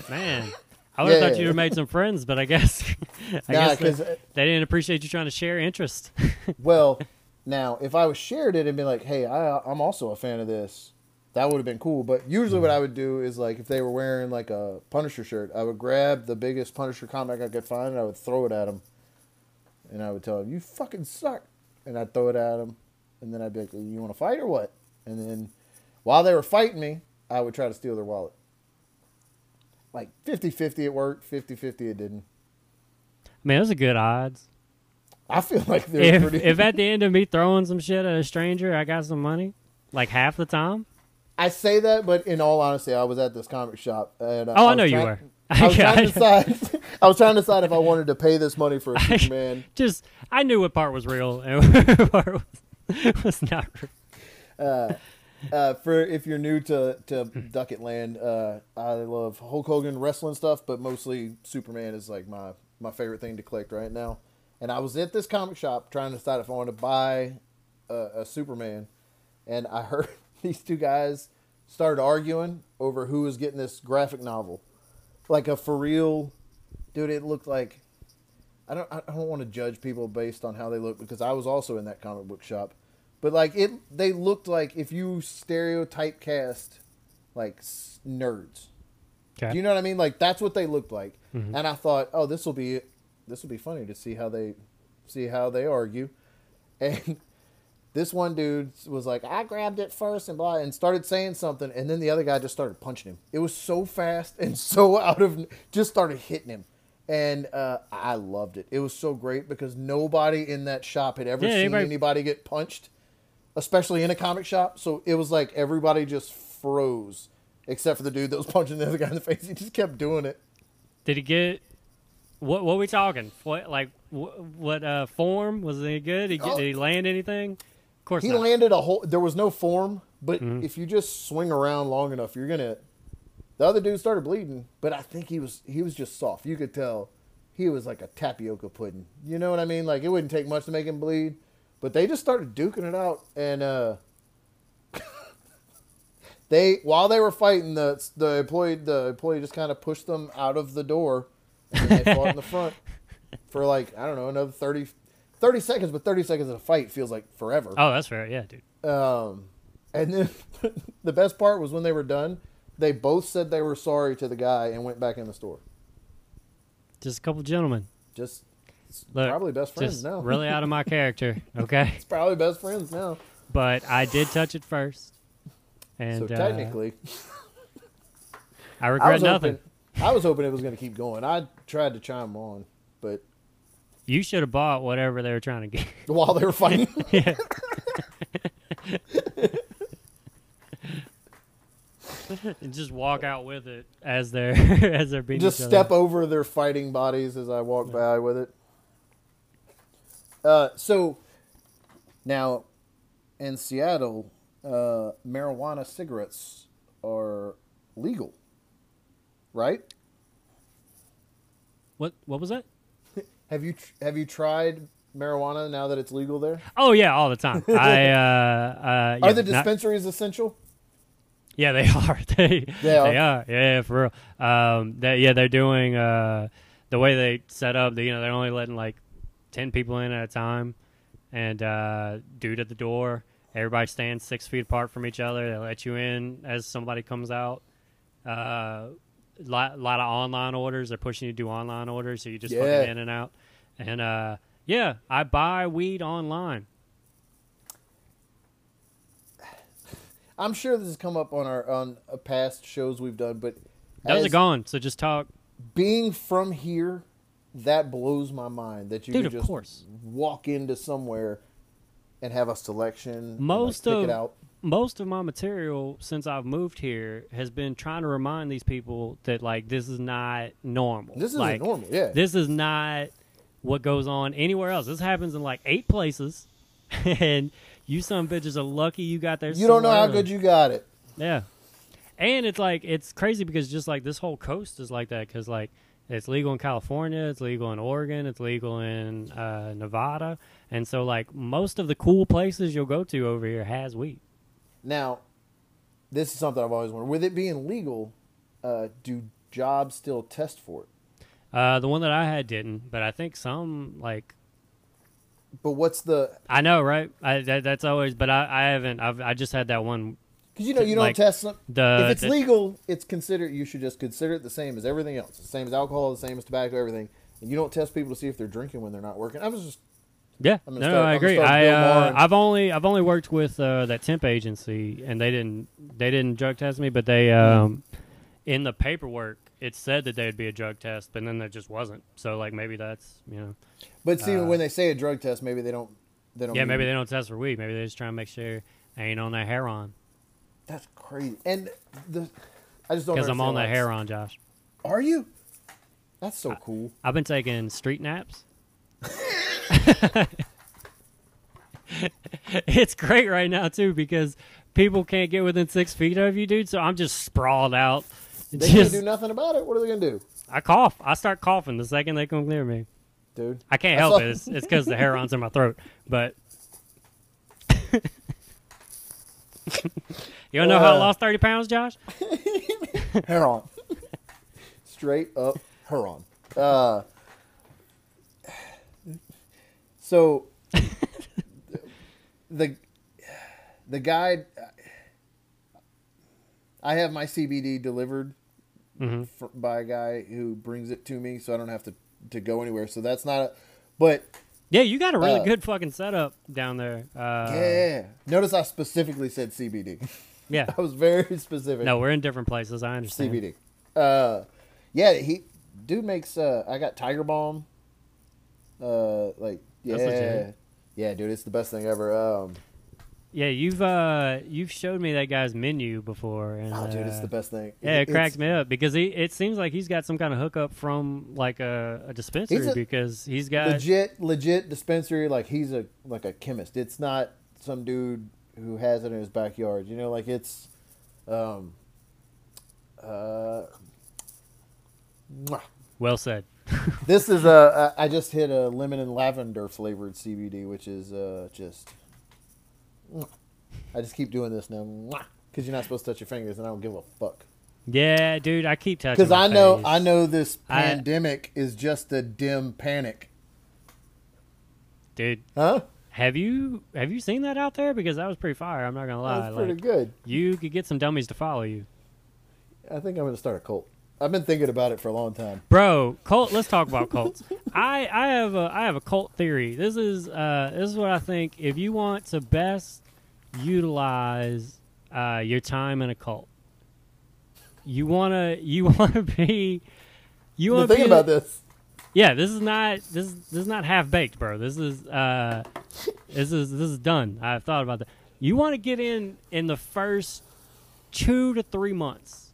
Man, I would have Yeah, thought yeah. you'd have made some friends, but I guess *laughs* I Nah, guess they, uh, they didn't appreciate you trying to share interest. *laughs* Well, now if I was shared it and be like, "Hey, I, I'm also a fan of this," that would have been cool. But usually, what I would do is like, if they were wearing like a Punisher shirt, I would grab the biggest Punisher comic I could find and I would throw it at them, and I would tell them, "You fucking suck," and I'd throw it at them, and then I'd be like, "You want to fight or what?" And then while they were fighting me, I would try to steal their wallet. Like 50-50 it worked, 50-50 it didn't. Man, those are good odds. I feel like they're If, pretty. if at the *laughs* end of me throwing some shit at a stranger, I got some money, like half the time. I say that, but in all honesty, I was at this comic shop, and uh, Oh, I was know you were. *laughs* I was *laughs* trying to decide. I was trying to decide if I wanted to pay this money for a Superman. Just I knew what part was real and what part was, was not real. Uh, for if you're new to to Ducket Land, uh, I love Hulk Hogan wrestling stuff, but mostly Superman is like my my favorite thing to collect right now. And I was at this comic shop trying to decide if I wanted to buy a, a Superman, and I *laughs* heard these two guys started arguing over who was getting this graphic novel, like a for real, dude. It looked like I don't I don't want to judge people based on how they look because I was also in that comic book shop. But like it they looked like if you stereotype cast like s- nerds. Okay. Do you know what I mean? Like that's what they looked like. Mhm. And I thought, oh, this will be this will be funny to see how they see how they argue. *laughs* And this one dude was like, I grabbed it first and blah, and started saying something, and then the other guy just started punching him. It was so fast *laughs* and so out of just started hitting him. And uh, I loved it. It was so great because nobody in that shop had ever Yeah, seen anybody- anybody get punched, especially in a comic shop. So it was like everybody just froze, except for the dude that was *laughs* punching the other guy in the face. He just kept doing it. Did he get what? What we talking? What like what, what uh, form was he good? Did he, get, Oh. did he land anything? Of course He not. landed a whole. There was no form, but Mhm. if you just swing around long enough, you're gonna. The other dude started bleeding, but I think he was he was just soft. You could tell he was like a tapioca pudding. You know what I mean? Like it wouldn't take much to make him bleed, but they just started duking it out, and uh, *laughs* they while they were fighting, the the employee the employee just kind of pushed them out of the door, and they fought in the front *laughs* for like I don't know another 30, 30 seconds, but thirty seconds of a fight feels like forever. Oh, that's fair. Yeah, dude. Um, and then *laughs* the best part was when they were done, they both said they were sorry to the guy and went back in the store. Just a couple gentlemen. Just Look, probably best friends now. really out of my character. *laughs* Okay, it's probably best friends now. but I did touch it first, and so uh, technically, I *laughs* I regret was nothing. hoping I was hoping it was going to keep going. I tried to chime on, but You should have bought whatever they were trying to get. *laughs* while they were fighting, yeah. and just walk out with it as they're as they're beating just step over their fighting bodies as I walk by with it. Uh, so now in Seattle, uh, marijuana cigarettes are legal, right? What what was that? *laughs* Have you tr- have you tried marijuana now that it's legal there? Oh yeah, all the time. I *laughs* uh, uh, yeah, are the not- dispensaries essential? yeah, they *laughs* are. they They are? Yeah, yeah, for real. Um, they, yeah, they're doing uh, the way they set up. The, you know, they're only letting like ten people in at a time, and uh, dude at the door. Everybody stands six feet apart from each other. They let you in as somebody comes out. Uh, lot, lot of online orders. They're pushing you to do online orders, so you just Yeah. fucking in and out. And uh, yeah, I buy weed online. *sighs* I'm sure this has come up on our on uh, past shows we've done, but Those are gone. So just talk, being from here, that blows my mind that you dude. just course. walk into somewhere and have a selection. and, Most like, pick of- it out. most of my material since I've moved here has been trying to remind these people that like this is not normal. This isn't like, normal. Yeah. This is not what goes on anywhere else. This happens in like eight places, *laughs* and you some bitches are lucky you got there. you don't know how good you got it. Yeah, and it's like it's crazy because just like this whole coast is like that because like it's legal in California, it's legal in Oregon, it's legal in uh, Nevada, and so like most of the cool places you'll go to over here has weed. Now, this is something I've always wondered. With it being legal, uh, do jobs still test for it? Uh, the one that I had didn't, but I think some like But what's the? I know, right? I that, that's always, but I, I haven't. I've I just had that one. Because you know you don't Like, test some. The if it's the- legal, it's considered. You should just consider it the same as everything else. The same as alcohol, the same as tobacco, everything. And you don't test people to see if they're drinking when they're not working. I was just yeah, I'm no, start- I agree. I uh, I've only I've only worked with uh, that temp agency, and they didn't they didn't drug test me, but they um in the paperwork it said that there'd be a drug test, but then there just wasn't. So like maybe that's you know But see, Uh, when they say a drug test, maybe they don't. They don't. yeah maybe they don't test for weed. Maybe they're just trying to make sure I ain't on that heroin That's crazy. And the, I just don't. Know. Because I'm on the hair on Josh. Are you? That's so cool. I've been taking street naps. *laughs* it's great right now too because people can't get within six feet of you, dude. So I'm just sprawled out. They can't do nothing about it. What are they gonna do, I cough. I start coughing the second they come near me. dude? I can't I help it. It's because the heroin's in my throat. But *laughs* you don't know how I Uh. lost thirty pounds, Josh? *laughs* Heron. Straight up Heron. Uh, so the the guy I have my CBD delivered Mhm. f- by a guy who brings it to me, so I don't have to to go anywhere. So that's not. A, but Yeah, you got a really Uh, good fucking setup down there. Uh, yeah, notice I specifically said CBD. Yeah. *laughs* I was very specific. No, we're in different places. I understand. CBD. Uh, yeah, he dude makes. Uh, I got Tiger Balm. Uh, like yeah, yeah, dude, it's the best thing ever. Um, Yeah, you've uh you've showed me that guy's menu before, and oh, dude, it's uh, the best thing. Yeah, it It's- cracks me up because he it seems like he's got some kind of hookup from like a, a dispensary He's a because he's got legit legit dispensary like he's a like a chemist it's not some dude who has it in his backyard you know like it's um uh mwah. well said. *laughs* this is a I I just hit a lemon and lavender flavored CBD which is uh just mwah. I just keep doing this now because you're not supposed to touch your fingers and I don't give a fuck Yeah, dude, I keep touching because I know face. I know this I- pandemic is just a dim panic dude. huh Have you have you seen that out there? Because that was pretty fire. I'm not gonna lie. that's pretty Like, good you could get some dummies to follow you, I think I'm going to start a cult. I've been thinking about it for a long time. bro. Cult. Let's talk about cults. *laughs* I I have a I have a cult theory. This is uh this is what I think. If you want to best utilize uh, your time in a cult, you wanna you *laughs* wanna be you wanna be about this. Yeah, this is not this is this is not half baked, bro. This is uh this is this is done. I've thought about that. You want to get in in the first 2 to 3 months.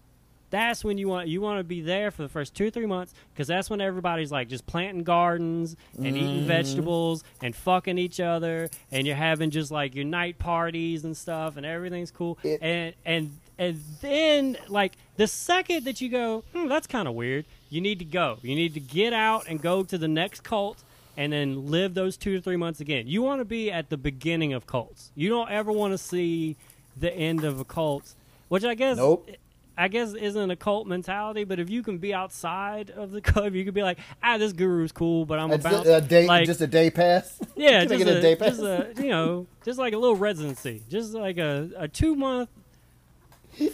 That's when you want you want to be there for the first 2 or 3 months cuz that's when everybody's like just planting gardens and eating vegetables and fucking each other and you're having just like your night parties and stuff and everything's cool. It- and and and then like the second that you go, hmm, that's kind of weird. You need to go. You need to get out and go to the next cult and then live those two to three months again. You want to be at the beginning of cults. You don't ever want to see the end of a cult, which I guess Nope. I guess isn't a cult mentality. But if you can be outside of the *laughs* cult, you could be like, ah, this guru's cool, but I'm It's about a day, like, just a day pass. *laughs* yeah, just a, a day pass? just a you know, just like a little residency, just like a, a two month.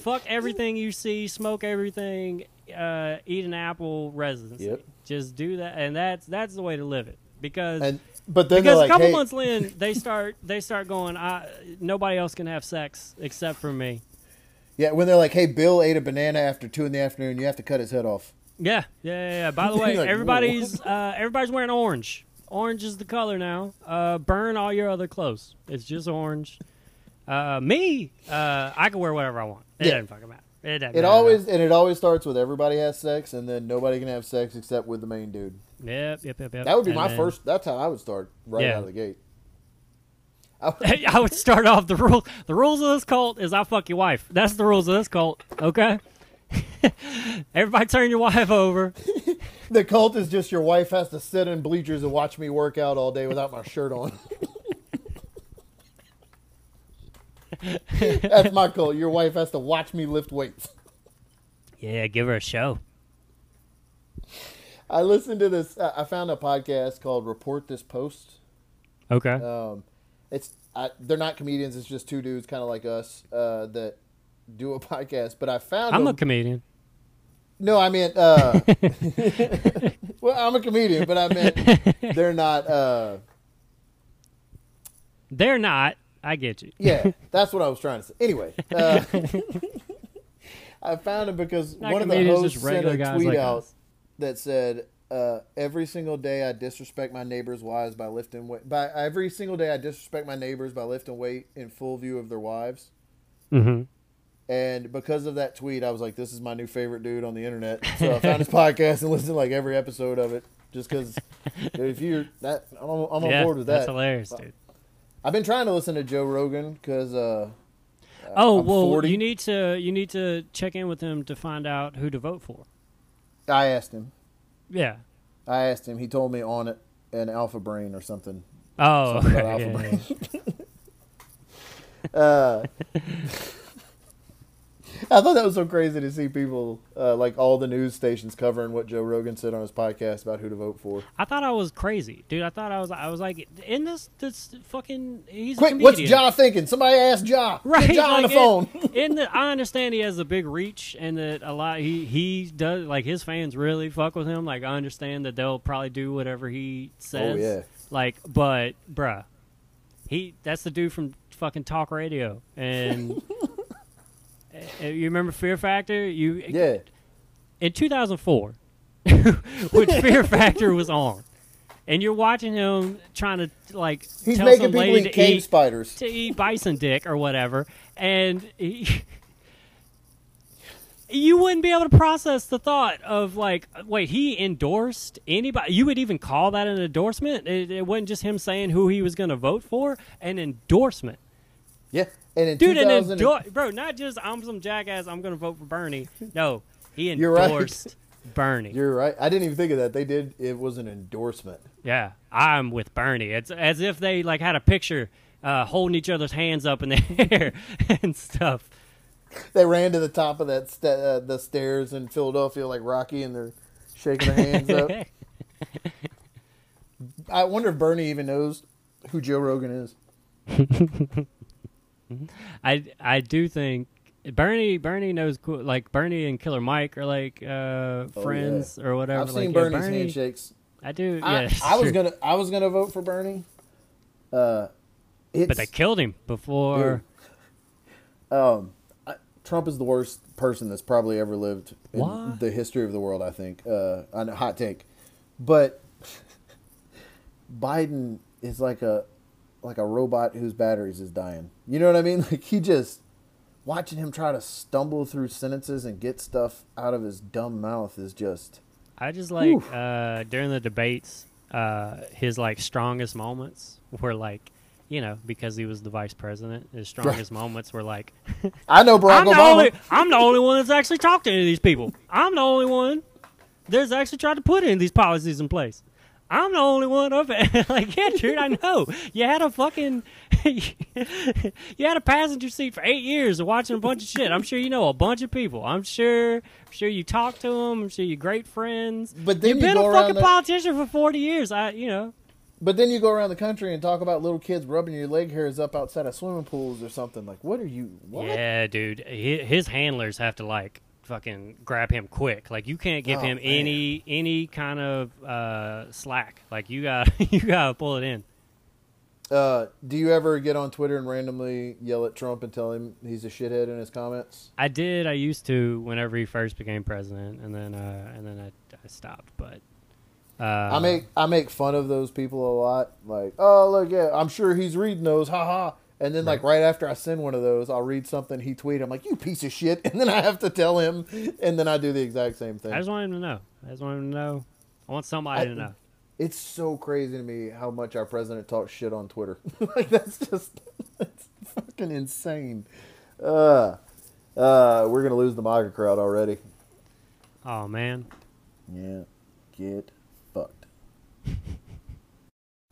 Fuck everything you see, smoke everything, uh, eat an apple residency. Yep. Just do that, and that's that's the way to live it. Because And but then because like, a couple hey, months in, *laughs* they start they start going. I nobody else can have sex except for me. yeah, when they're like, hey, Bill ate a banana after two in the afternoon, you have to cut his head off. Yeah, yeah, yeah. yeah. By *laughs* the way, Like, everybody's uh, everybody's wearing orange. Orange is the color now. Uh, burn all your other clothes. It's just orange. Uh, me, uh, I can wear whatever I want. It Yeah. doesn't fucking matter. It, doesn't It always and it always starts with everybody has sex, and then nobody can have sex except with the main dude. Yep, yep, yep, yep. That would be And my then- first. That's how I would start right Yeah. out of the gate. *laughs* I would- I would start off the rule. The rules of this cult is I fuck your wife. That's the rules of this cult. Okay. *laughs* Everybody, turn your wife over. *laughs* the cult is just your wife has to sit in bleachers and watch me work out all day without my shirt on. That's my goal. Your wife has to watch me lift weights. Yeah, give her a show. I listened to this. I I found a podcast called "Report This Post." Okay. Um, it's I, they're not comedians. It's just two dudes, kind of like us, uh, that do a *laughs* podcast. But I found I'm them- a comedian. no, I meant uh, *laughs* well, I'm a comedian, but I meant *laughs* they're not. Uh, They're not. I get you. yeah, *laughs* that's what I was trying to say. Anyway, uh, *laughs* I found it because Not one of the hosts sent a tweet like out us. that said, uh, "Every single day I disrespect my neighbors' wives by lifting weight. By every single day I disrespect my neighbors by lifting weight in full view of their wives." Mm-hmm. And because of that tweet, I was like, "This is my new favorite dude on the internet." So I found his *laughs* podcast and listened to like every episode of it, just because if you're that, I'm, on- I'm on yeah, board with that's that. hilarious, dude. I've been trying to listen to Joe Rogan because. Uh, Oh I'm well, 40. you need to you need to check in with him to find out who to vote for. I asked him. Yeah. I asked him. He told me on it an Alpha Brain or something. Oh, Something about *laughs* Alpha yeah, Brain. *laughs* uh, *laughs* I thought that was so crazy to see people uh, like all the news stations covering what Joe Rogan said on his podcast about who to vote for. I thought I was crazy, dude. I thought I was. I was like, in this, this fucking. He's a Quick, what's. Ja thinking? Somebody asked Ja. Right, Get Ja on the like, phone. In, the, I understand he has a big reach, and that a lot he he does like his fans really fuck with him. Like I understand that they'll probably do whatever he says. Oh, yeah. Like, but bruh, he that's the dude from fucking talk radio, and *laughs* Uh, you remember Fear Factor? You yeah. in 2004, *laughs* which Fear Factor was on, and you're watching him trying to like He's tell making some people lady eat to cave eat spiders. to eat bison dick or whatever, and he, *laughs* you wouldn't be able to process the thought of like, wait, he endorsed anybody. You would even call that an endorsement? It, it wasn't just him saying who he was going to vote for. An endorsement, Yeah. And in dude. An 2000 endor- bro, not just I'm some jackass. I'm going to vote for Bernie. No, he *laughs* You're right. endorsed Bernie. You're right. I didn't even think of that. They did. It was an endorsement. Yeah, I'm with Bernie. It's as if they like had a picture uh, holding each other's hands up in the *laughs* air and stuff. They ran to the top of that sta uh, the stairs in Philadelphia like Rocky, and they're shaking their hands up. *laughs* I wonder if Bernie even knows who Joe Rogan is. I I do think Bernie Bernie knows cool, like Bernie and Killer Mike are like uh, friends or whatever. Oh, I've like, seen yeah, Bernie's Bernie- handshakes. I do. I, Yeah, I was *laughs* gonna I was gonna vote for Bernie. Uh, but they killed him before. um, I, Trump is the worst person that's probably ever lived in What? the history of the world. I think. Uh, on a hot take, but *laughs* Biden is like a like a robot whose batteries is dying. You know what I mean? *laughs* Like he just watching him try to stumble through sentences and get stuff out of his dumb mouth is just I just like uh, during the debates, uh, his like strongest moments were like. You know, because he was the vice president, his strongest moments were like, *laughs* I know Barack I'm the, only, I'm the only one that's actually talked to any of these people. I'm the only one that's actually tried to put any of these policies in place. I'm the only one of it. *laughs* like, yeah, dude, I know. You had a fucking, *laughs* you had a passenger seat for eight years watching a bunch of shit. I'm sure you know a bunch of people. I'm sure, I'm sure you talked to them. I'm sure you're great friends. But then you've you been a fucking the- politician for 40 years. I, you know, But then you go around the country and talk about little kids rubbing your leg hairs up outside of swimming pools or something. Like, what are you? What? Yeah, dude. His handlers have to like fucking grab him quick. Like you can't give Oh, him man. any any kind of uh, slack. Like you got *laughs* you gotta pull it in. Uh, do you ever get on Twitter and randomly yell at Trump and tell him he's a shithead in his comments? I did. I used to whenever he first became president, and then uh, and then I, I stopped. But uh, I make I make fun of those people a lot. Like, oh look, yeah, I'm sure he's reading those, haha. And then like right after I send one of those, I'll read something he tweeted. I'm like, you piece of shit, *laughs* and then I have to tell him, and then I do the exact same thing. I just want him to know. I just want him to know. I want somebody I- to know. It's so crazy to me how much our president talks shit on Twitter. *laughs* like that's just it's fucking insane. Uh, uh, we're gonna lose the MAGA crowd already. Oh man. Yeah, get fucked. *laughs*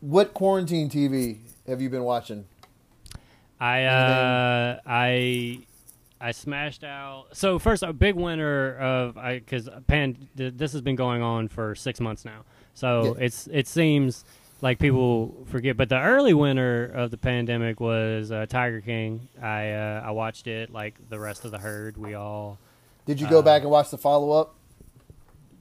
what quarantine TV have you been watching? I uh, I I smashed out. So first, a big winner of I because pan this has been going on for six months now. So Yeah. it's it seems like people forget, but the early winner of the pandemic was uh, Tiger King. I uh, I watched it like the rest of the herd. We all Did you go Uh, back and watch the follow up?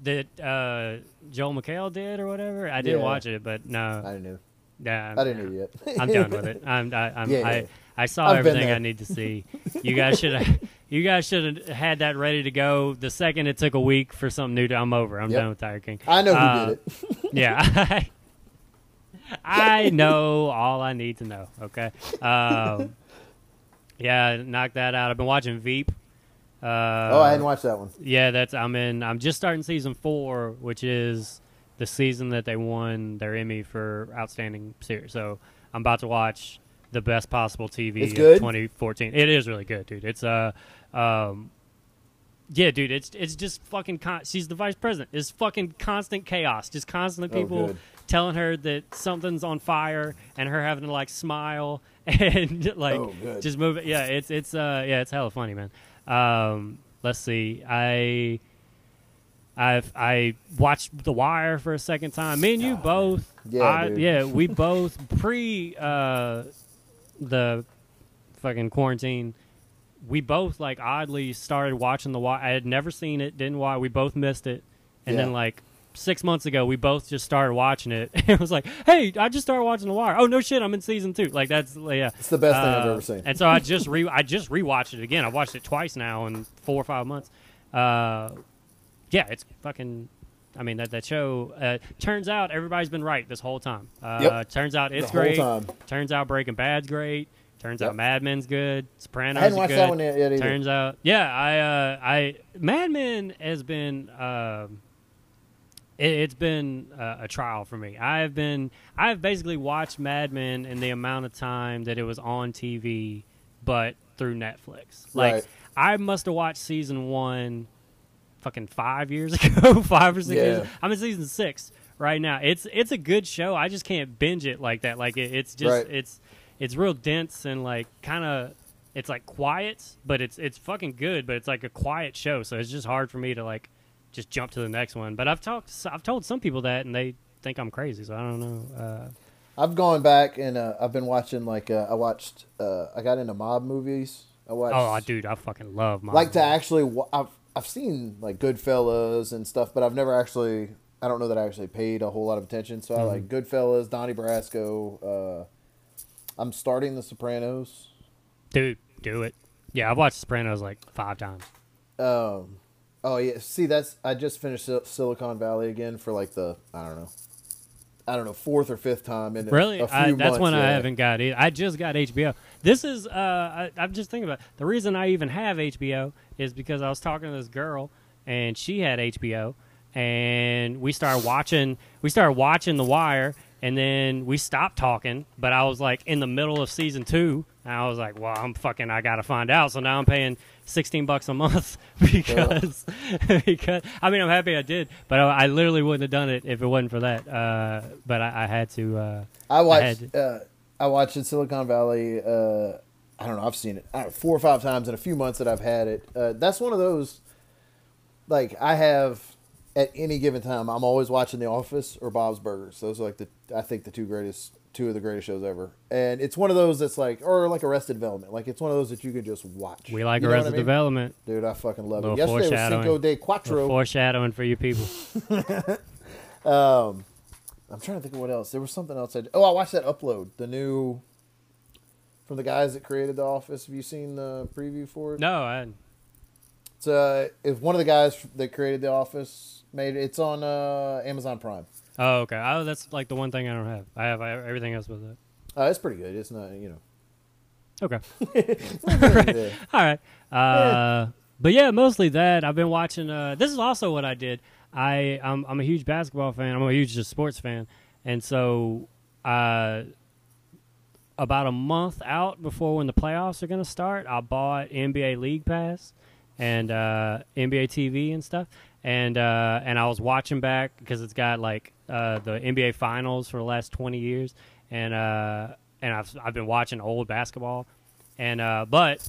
that uh, Joel McHale did or whatever. I did Yeah. watch it, but no, I didn't know. Yeah, I didn't yet. I'm done with it. *laughs* I'm I, I'm Yeah, yeah. I, I saw I've everything. I need to see. *laughs* You guys should have you guys should have had that ready to go. The second it took a week for something new to I'm over. I'm Yep. done with Tiger King. I know who Uh, did it. *laughs* Yeah. I know all I need to know. Okay. Um, yeah, knock that out. I've been watching Veep. Uh, oh, I hadn't watched that one. yeah, that's I'm in. I'm just starting season four, which is the season that they won their Emmy for outstanding series. So I'm about to watch the best possible TV It's of good? 2014. It is really good, dude. It's uh, um, yeah, dude. It's it's just fucking. Con- she's the vice president. It's fucking constant chaos. Just constant Oh, people good. telling her that something's on fire, and her having to like smile *laughs* and like Oh, just move it. Yeah, it's it's uh yeah, it's hella funny, man. Um, let's see. I I've I watched The Wire for a second time. Me and you both. Yeah, I, yeah. We *laughs* both pre uh, the fucking quarantine. We both like oddly started watching The Wire. I had never seen it. Didn't watch. We both missed it, and Yeah. then like six months ago, we both just started watching it. *laughs* it was like, hey, I just started watching The Wire. Oh no shit, I'm in season two. Like that's yeah. It's the best thing I've Uh, ever seen. And so I just re I just rewatched it again. I watched it twice now in four or five months. Uh, yeah, it's fucking. I mean that that show. Uh, turns out everybody's been right this whole time. Uh, Yep. Turns out it's great. time. Turns out Breaking Bad's great. Turns Yep. out Mad Men's good. Sopranos I hadn't is watched good. that one yet, either. Turns out, yeah, I, uh, I, Mad Men has been, um, it, it's been uh, a trial for me. I've been, I've basically watched Mad Men in the amount of time that it was on TV, but through Netflix. Like, Right. I must have watched season one, fucking five years *laughs* ago, *laughs* five or six Yeah. years. I'm in season six right now. It's it's a good show. I just can't binge it like that. Like it, it's just Right. it's it's real dense and like kind of it's like quiet, but it's it's fucking good. But it's like a quiet show, so it's just hard for me to like just jump to the next one. But I've talked I've told some people that, and they think I'm crazy. So I don't know. Uh, I've gone back and uh, I've been watching like uh, I watched uh, I got into mob movies. I watched oh, dude, I fucking love my like to actually I've I've seen like Goodfellas and stuff, but I've never actually I don't know that I actually paid a whole lot of attention. So I Mm-hmm. like Goodfellas, Donnie Brasco. Uh, I'm starting The Sopranos. dude. Do it. Yeah, I've watched Sopranos like five times. Um, oh yeah, see that's I just finished Sil- Silicon Valley again for like the I don't know, I don't know fourth or fifth time in Really, A few I, that's months, one I yeah. haven't got. Either. I just got HBO. This is uh, I, I'm just thinking about the reason I even have HBO is because I was talking to this girl and she had HBO and we started watching. We started watching The Wire and then we stopped talking. But I was like in the middle of season two. And I was like, well, I'm fucking. I gotta find out. So now I'm paying 16 bucks a month *laughs* because *laughs* because I mean I'm happy I did, but I, I literally wouldn't have done it if it wasn't for that. Uh, but I, I had to. Uh, I watched. had- uh, I watched in Silicon Valley. Uh, I don't know. I've seen it I know, four or five times in a few months that I've had it. Uh, that's one of those. Like I have at any given time, I'm always watching The Office or Bob's Burgers. Those are like the I think the two greatest, two of the greatest shows ever. And it's one of those that's like, or like Arrested Development. Like it's one of those that you can just watch. We like You know what I Arrested mean? Development. Dude, I fucking love it. Yesterday was. Cinco de Quattro. foreshadowing for you people. *laughs* *laughs* Um, I'm trying to think of what else. There was something else. I oh, I watched that upload, the new from the guys that created The Office. Have you seen the preview for it? No, I, It's uh, it's one of the guys that created The Office made. It's on uh Amazon Prime. oh okay. Oh, that's like the one thing I don't have. I have I, everything else with it. Uh, it's pretty good. It's not, you know. Okay, *laughs* *laughs* Yeah. all right. Uh, but yeah, mostly that. I've been watching. Uh, this is also what I did. I I'm, I'm a huge basketball fan. I'm a huge just sports fan, and so uh, about a month out before when the playoffs are going to start, I bought NBA League Pass and uh, NBA TV and stuff, and uh, and I was watching back because it's got like uh, the NBA Finals for the last twenty years, and uh, and I've I've been watching old basketball, and uh, but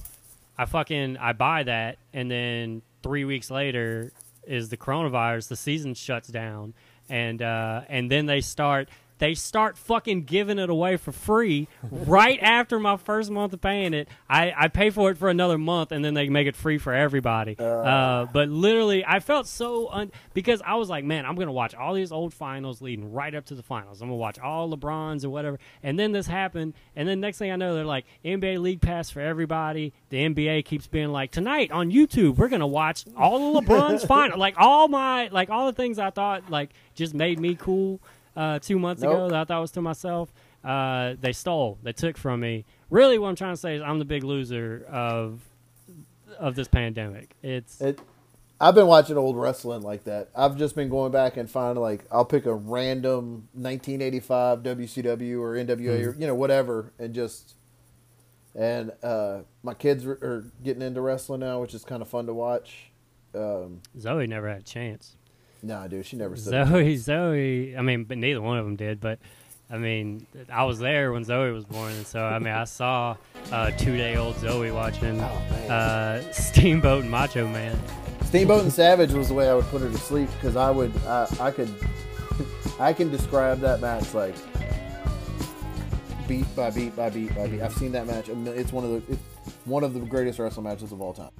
I fucking I buy that, and then three weeks later is the coronavirus. The season shuts down, and uh, and then they start they start fucking giving it away for free right after my first month of paying it. I, I pay for it for another month, and then they make it free for everybody. Uh, but literally, I felt so un- because I was like, man, I'm gonna watch all these old finals leading right up to the finals. I'm gonna watch all LeBrons or whatever, and then this happened, and then next thing I know, they're like NBA League Pass for everybody. The NBA keeps being like, tonight on YouTube, we're gonna watch all of LeBron's *laughs* final, like all my like all the things I thought like just made me cool uh, two months ago that I thought was to myself. Uh, they stole, they took from me. Really, what I'm trying to say is I'm the big loser of of this pandemic. It's It. I've been watching old wrestling like that. I've just been going back and finding like I'll pick a random 1985 WCW or NWA or you know whatever, and just and uh, my kids are, are getting into wrestling now, which is kind of fun to watch. Um, Zoe never had a chance. Nah, dude, she never said. Zoe, Zoe. I mean, but neither one of them did. But I mean, I was there when Zoe was born, and so I mean, I saw uh, two-day-old Zoe watching Oh, uh, Steamboat and Macho Man. Steamboat and Savage was the way I would put her to sleep because I would, I, I could, *laughs* I can describe that match like beat by beat by beat by beat. I've seen that match. It's one of the, it's one of the greatest wrestling matches of all time.